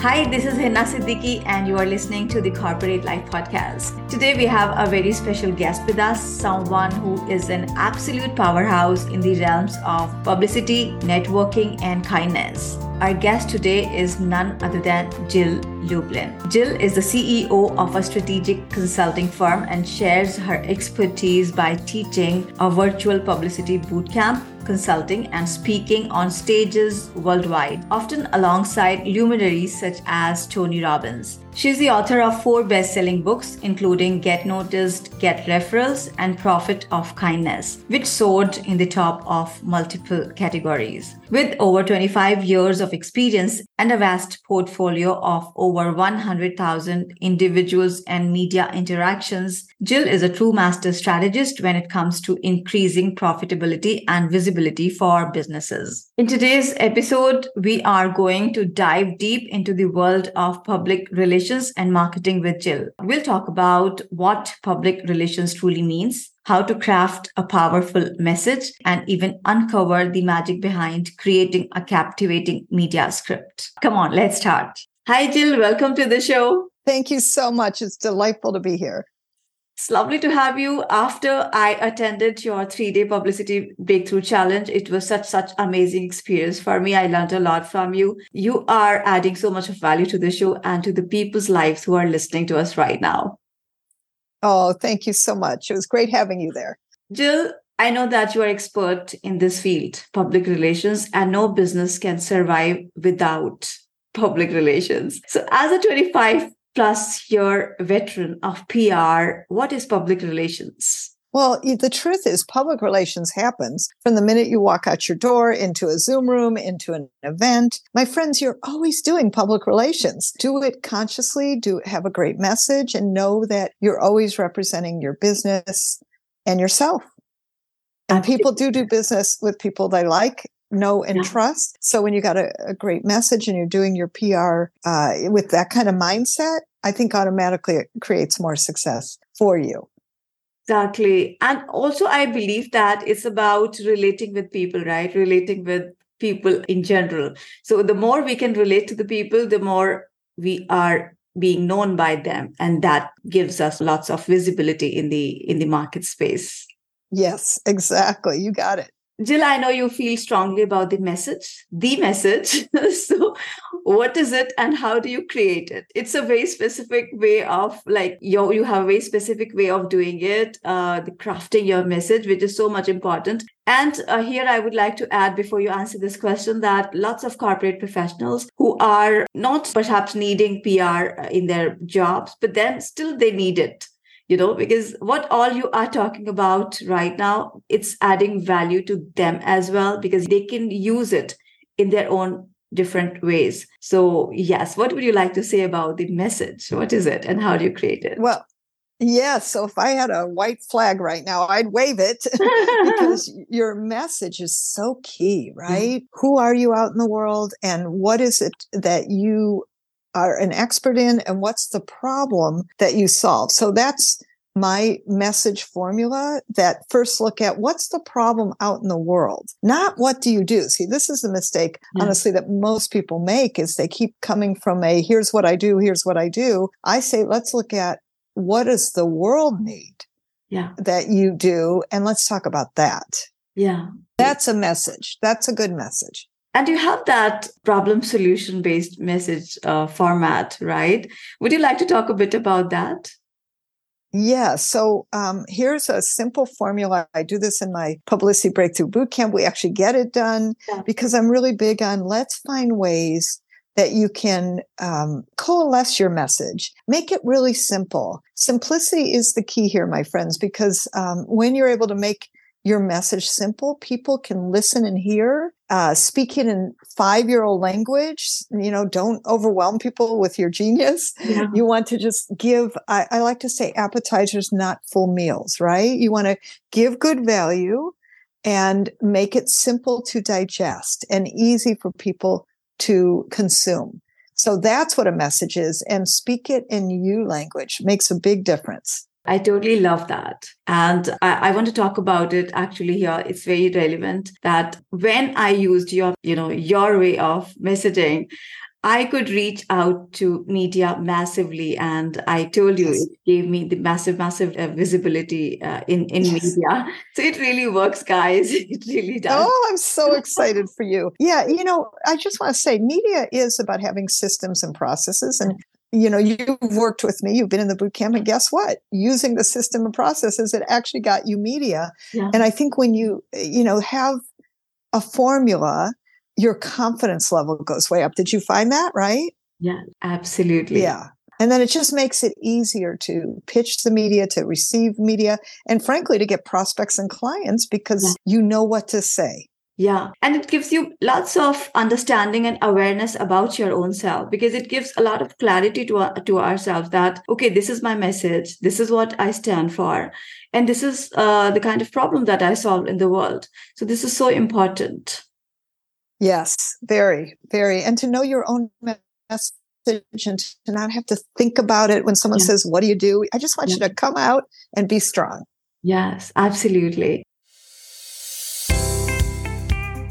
Hi, this is Hina Siddiqui, and you are listening to the Corporate Life Podcast. Today, we have a very special guest with us, someone who is an absolute powerhouse in the realms of publicity, networking, and kindness. Our guest today is none other than Jill Lublin. Jill is the CEO of a strategic consulting firm and shares her expertise by teaching a virtual publicity bootcamp consulting and speaking on stages worldwide, often alongside luminaries such as Tony Robbins. She's the author of four best selling books, including Get Noticed, Get Referrals, and Profit of Kindness, which soared in the top of multiple categories. With over 25 years of experience and a vast portfolio of over 100,000 individuals and media interactions, Jill is a true master strategist when it comes to increasing profitability and visibility for businesses. In today's episode, we are going to dive deep into the world of public relations and marketing with Jill. We'll talk about what public relations truly means, how to craft a powerful message, and even uncover the magic behind creating a captivating media script. Come on, let's start. Hi, Jill. Welcome to the show. Thank you so much. It's delightful to be here. It's lovely to have you. After I attended your three-day publicity breakthrough challenge, it was such such amazing experience for me. I learned a lot from you. You are adding so much of value to the show and to the people's lives who are listening to us right now. Oh, thank you so much. It was great having you there. Jill, I know that you are expert in this field, public relations, and no business can survive without public relations. So as a 25 plus year veteran of PR, what is public relations? Well, the truth is, public relations happens from the minute you walk out your door into a Zoom room, into an event. My friends, you're always doing public relations. Do it consciously, do have a great message, and know that you're always representing your business and yourself. And people do do business with people they like know and yeah. trust. So when you got a, a, great message and you're doing your PR uh, with that kind of mindset, I think automatically it creates more success for you. Exactly. And also, I believe that it's about relating with people, right? Relating with people in general. So the more we can relate to the people, the more we are being known by them and that gives us lots of visibility in the in the market space yes exactly you got it Jill, I know you feel strongly about the message, the message. so, what is it and how do you create it? It's a very specific way of like you you have a very specific way of doing it, uh, the crafting your message, which is so much important. And uh, here I would like to add before you answer this question that lots of corporate professionals who are not perhaps needing PR in their jobs, but then still they need it you know because what all you are talking about right now it's adding value to them as well because they can use it in their own different ways so yes what would you like to say about the message what is it and how do you create it well yeah, so if I had a white flag right now, I'd wave it because your message is so key, right? Mm-hmm. Who are you out in the world and what is it that you are an expert in and what's the problem that you solve. So that's my message formula that first look at what's the problem out in the world, not what do you do. See, this is the mistake, yeah. honestly, that most people make is they keep coming from a here's what I do, here's what I do. I say, let's look at what does the world need yeah. that you do, and let's talk about that. Yeah. That's a message. That's a good message. And you have that problem solution based message uh, format, right? Would you like to talk a bit about that? Yeah. So um, here's a simple formula. I do this in my publicity breakthrough bootcamp. We actually get it done yeah. because I'm really big on let's find ways that you can um, coalesce your message, make it really simple. Simplicity is the key here, my friends, because um, when you're able to make your message simple, people can listen and hear. Uh, speak it in five year old language. You know, don't overwhelm people with your genius. Yeah. You want to just give, I, I like to say appetizers, not full meals, right? You want to give good value and make it simple to digest and easy for people to consume. So that's what a message is. And speak it in you language makes a big difference. I totally love that. And I, I, want to talk about it actually here. It's very relevant that when I used your, you know, your way of messaging, I could reach out to media massively. And I told you, it gave me the massive, massive uh, visibility uh, in, in yes. media. So it really works, guys. It really does. Oh, I'm so excited for you. Yeah. You know, I just want to say media is about having systems and processes. And you know, you've worked with me, you've been in the boot camp, and guess what? Using the system and processes, it actually got you media. Yeah. And I think when you, you know, have a formula, your confidence level goes way up. Did you find that right? Yeah, absolutely. Yeah. And then it just makes it easier to pitch the media, to receive media, and frankly, to get prospects and clients because yeah. you know what to say. Yeah. And it gives you lots of understanding and awareness about your own self because it gives a lot of clarity to, uh, to ourselves that, okay, this is my message. This is what I stand for. And this is uh, the kind of problem that I solve in the world. So this is so important. Yes, very, very. And to know your own message and to not have to think about it when someone yeah. says, What do you do? I just want yeah. you to come out and be strong. Yes, absolutely.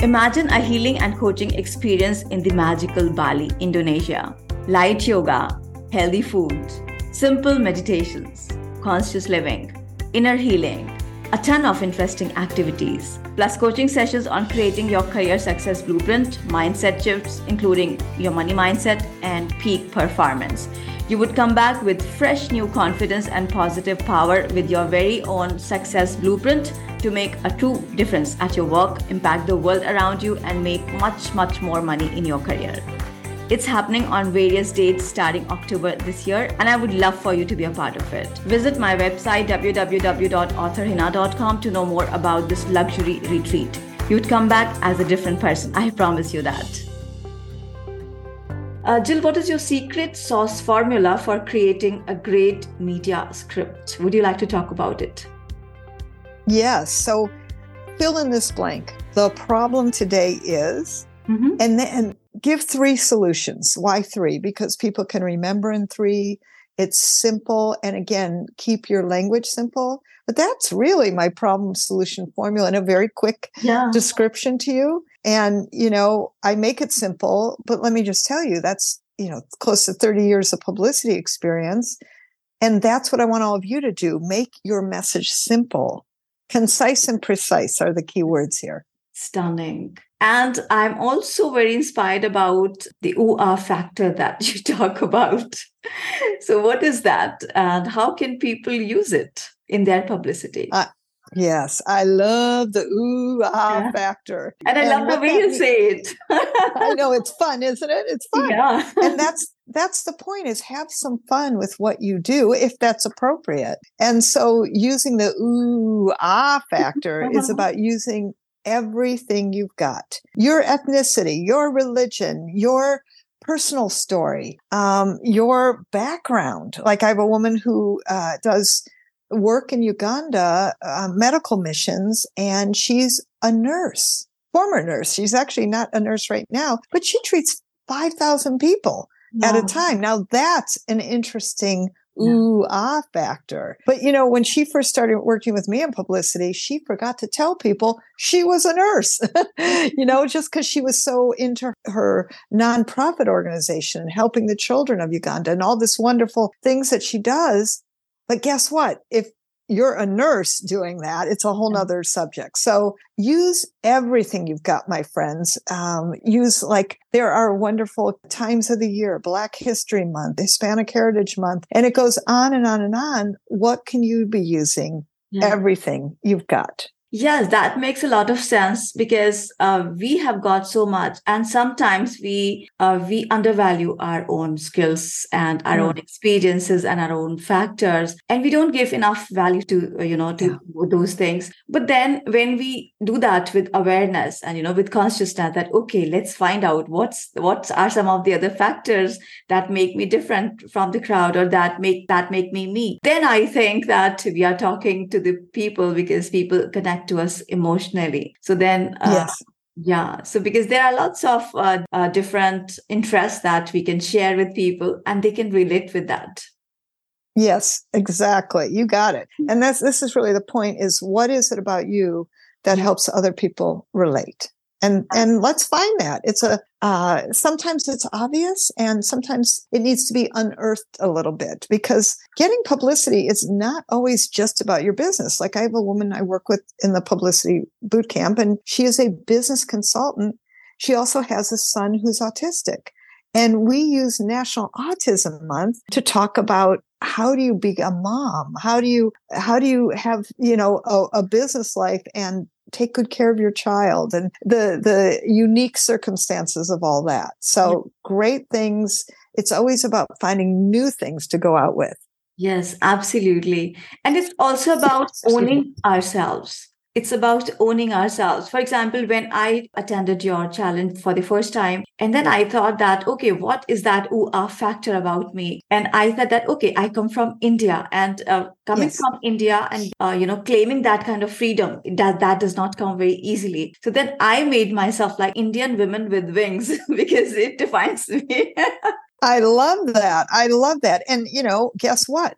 Imagine a healing and coaching experience in the magical Bali, Indonesia. Light yoga, healthy food, simple meditations, conscious living, inner healing, a ton of interesting activities, plus coaching sessions on creating your career success blueprint, mindset shifts, including your money mindset and peak performance. You would come back with fresh new confidence and positive power with your very own success blueprint to make a true difference at your work, impact the world around you, and make much, much more money in your career. It's happening on various dates starting October this year, and I would love for you to be a part of it. Visit my website www.authorhina.com to know more about this luxury retreat. You'd come back as a different person, I promise you that. Uh, Jill, what is your secret sauce formula for creating a great media script? Would you like to talk about it? Yes. So fill in this blank. The problem today is, mm-hmm. and then give three solutions. Why three? Because people can remember in three. It's simple. And again, keep your language simple. But that's really my problem solution formula in a very quick yeah. description to you. And, you know, I make it simple, but let me just tell you, that's, you know, close to 30 years of publicity experience. And that's what I want all of you to do. Make your message simple. Concise and precise are the key words here. Stunning. And I'm also very inspired about the ah factor that you talk about. so, what is that, and how can people use it in their publicity? Uh, yes, I love the ooh ah yeah. factor, and I and love the way you say it. I know it's fun, isn't it? It's fun, yeah. and that's that's the point: is have some fun with what you do if that's appropriate. And so, using the ooh ah factor is about using everything you've got your ethnicity, your religion, your personal story, um, your background. Like I have a woman who uh, does work in Uganda, uh, medical missions, and she's a nurse, former nurse. She's actually not a nurse right now, but she treats 5,000 people at a time. Now that's an interesting ooh ah factor. But you know, when she first started working with me in publicity, she forgot to tell people she was a nurse, you know, just because she was so into her nonprofit organization and helping the children of Uganda and all this wonderful things that she does. But guess what? If you're a nurse doing that, it's a whole nother subject. So use everything you've got, my friends. Um, use like there are wonderful times of the year, Black History Month, Hispanic Heritage Month, and it goes on and on and on. What can you be using? Yeah. Everything you've got. Yes, that makes a lot of sense because uh, we have got so much, and sometimes we uh, we undervalue our own skills and our mm. own experiences and our own factors, and we don't give enough value to uh, you know to yeah. those things. But then when we do that with awareness and you know with consciousness, that okay, let's find out what's what are some of the other factors that make me different from the crowd or that make that make me me. Then I think that we are talking to the people because people connect to us emotionally. So then, uh, yes. Yeah. So because there are lots of uh, uh, different interests that we can share with people and they can relate with that. Yes, exactly. You got it. And that's this is really the point is what is it about you that helps other people relate? And and let's find that. It's a uh, sometimes it's obvious and sometimes it needs to be unearthed a little bit because getting publicity is not always just about your business. Like i have a woman i work with in the publicity boot camp and she is a business consultant. She also has a son who's autistic. And we use national autism month to talk about how do you be a mom? How do you how do you have you know a, a business life and take good care of your child and the the unique circumstances of all that. So yeah. great things. It's always about finding new things to go out with. Yes absolutely. And it's also about owning ourselves it's about owning ourselves. For example, when I attended your challenge for the first time, and then I thought that, okay, what is that ooh ah factor about me? And I said that, okay, I come from India, and uh, coming yes. from India and uh, you know claiming that kind of freedom that that does not come very easily. So then I made myself like Indian women with wings because it defines me. I love that. I love that. And you know, guess what?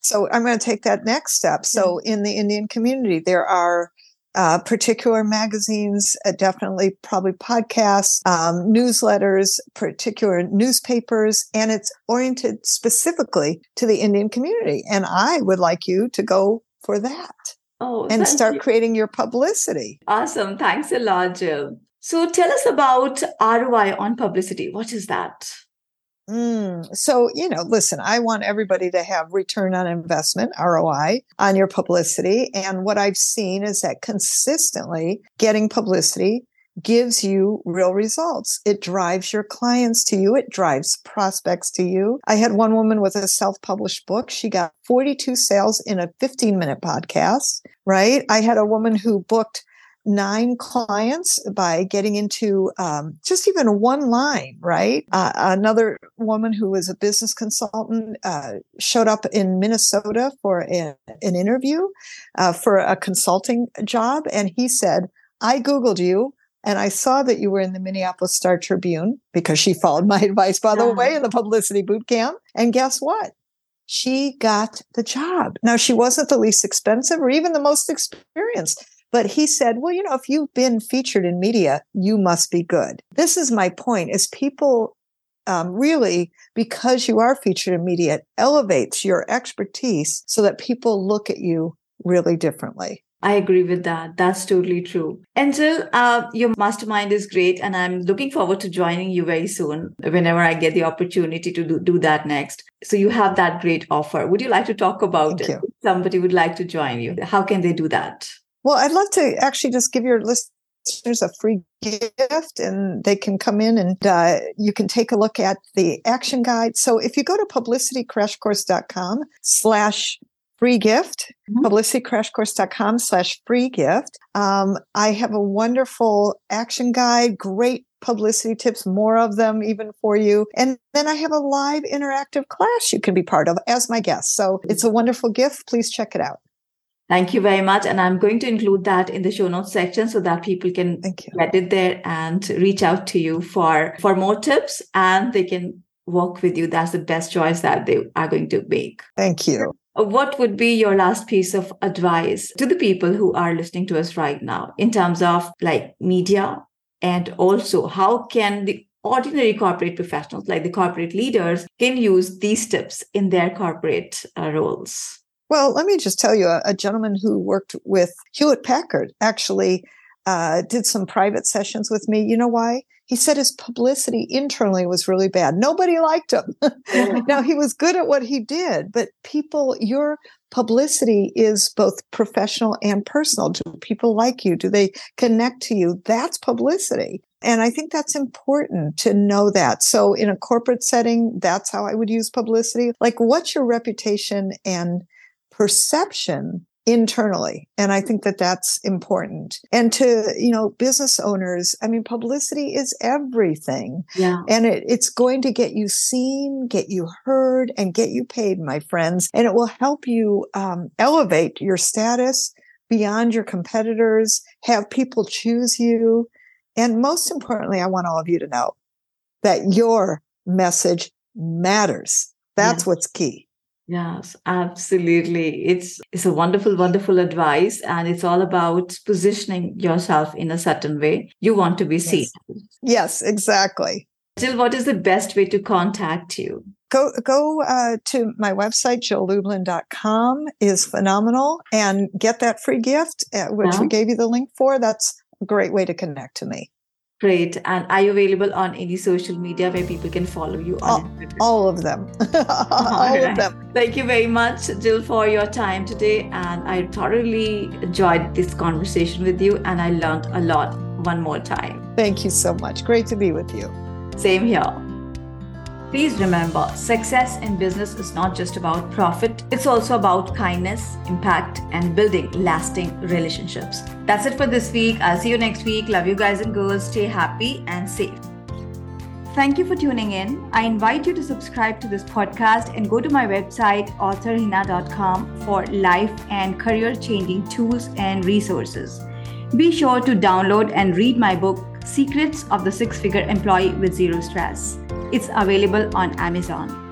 So I'm going to take that next step. So in the Indian community, there are uh, particular magazines, uh, definitely probably podcasts, um, newsletters, particular newspapers, and it's oriented specifically to the Indian community. And I would like you to go for that. Oh, and start you. creating your publicity. Awesome. Thanks a lot, Jill. So tell us about ROI on publicity. What is that? Mm, so, you know, listen, I want everybody to have return on investment, ROI, on your publicity. And what I've seen is that consistently getting publicity gives you real results. It drives your clients to you. It drives prospects to you. I had one woman with a self-published book. She got 42 sales in a 15 minute podcast, right? I had a woman who booked nine clients by getting into um, just even one line, right? Uh, another woman who was a business consultant uh, showed up in Minnesota for a, an interview uh, for a consulting job. And he said, I Googled you. And I saw that you were in the Minneapolis Star Tribune because she followed my advice, by the way, in the publicity boot camp. And guess what? She got the job. Now, she wasn't the least expensive or even the most experienced but he said, well, you know, if you've been featured in media, you must be good. This is my point is people um, really, because you are featured in media, it elevates your expertise so that people look at you really differently. I agree with that. That's totally true. Angel, uh, your mastermind is great, and I'm looking forward to joining you very soon whenever I get the opportunity to do, do that next. So you have that great offer. Would you like to talk about Thank it? You. somebody would like to join you. How can they do that? Well, I'd love to actually just give your listeners a free gift and they can come in and uh, you can take a look at the action guide. So if you go to publicitycrashcourse.com slash free gift, mm-hmm. publicitycrashcourse.com slash free gift, um, I have a wonderful action guide, great publicity tips, more of them even for you. And then I have a live interactive class you can be part of as my guest. So it's a wonderful gift. Please check it out. Thank you very much. And I'm going to include that in the show notes section so that people can get it there and reach out to you for, for more tips and they can work with you. That's the best choice that they are going to make. Thank you. What would be your last piece of advice to the people who are listening to us right now in terms of like media and also how can the ordinary corporate professionals like the corporate leaders can use these tips in their corporate uh, roles? Well, let me just tell you a, a gentleman who worked with Hewlett Packard actually uh, did some private sessions with me. You know why? He said his publicity internally was really bad. Nobody liked him. now, he was good at what he did, but people, your publicity is both professional and personal. Do people like you? Do they connect to you? That's publicity. And I think that's important to know that. So in a corporate setting, that's how I would use publicity. Like, what's your reputation and perception internally. And i think that that's important. And to you know business owners i mean publicity is everything. Yeah. And it, it's going to get you seen get you heard and get you paid my friends. And it will help you um, elevate your status beyond your competitors have people choose you. And most importantly i want all of you to know that your message matters. That's yeah. what's key Yes, absolutely. It's it's a wonderful, wonderful advice, and it's all about positioning yourself in a certain way. You want to be seen. Yes, yes exactly. Jill, what is the best way to contact you? Go go uh, to my website, jilllublin.com is phenomenal and get that free gift, uh, which yeah. we gave you the link for. That's a great way to connect to me. Great. And are you available on any social media where people can follow you? All, all of them. all right. of them. Thank you very much, Jill, for your time today. And I thoroughly enjoyed this conversation with you and I learned a lot one more time. Thank you so much. Great to be with you. Same here. Please remember, success in business is not just about profit, it's also about kindness, impact, and building lasting relationships. That's it for this week. I'll see you next week. Love you guys and girls. Stay happy and safe. Thank you for tuning in. I invite you to subscribe to this podcast and go to my website, authorhina.com, for life and career changing tools and resources. Be sure to download and read my book, Secrets of the Six Figure Employee with Zero Stress. It's available on Amazon.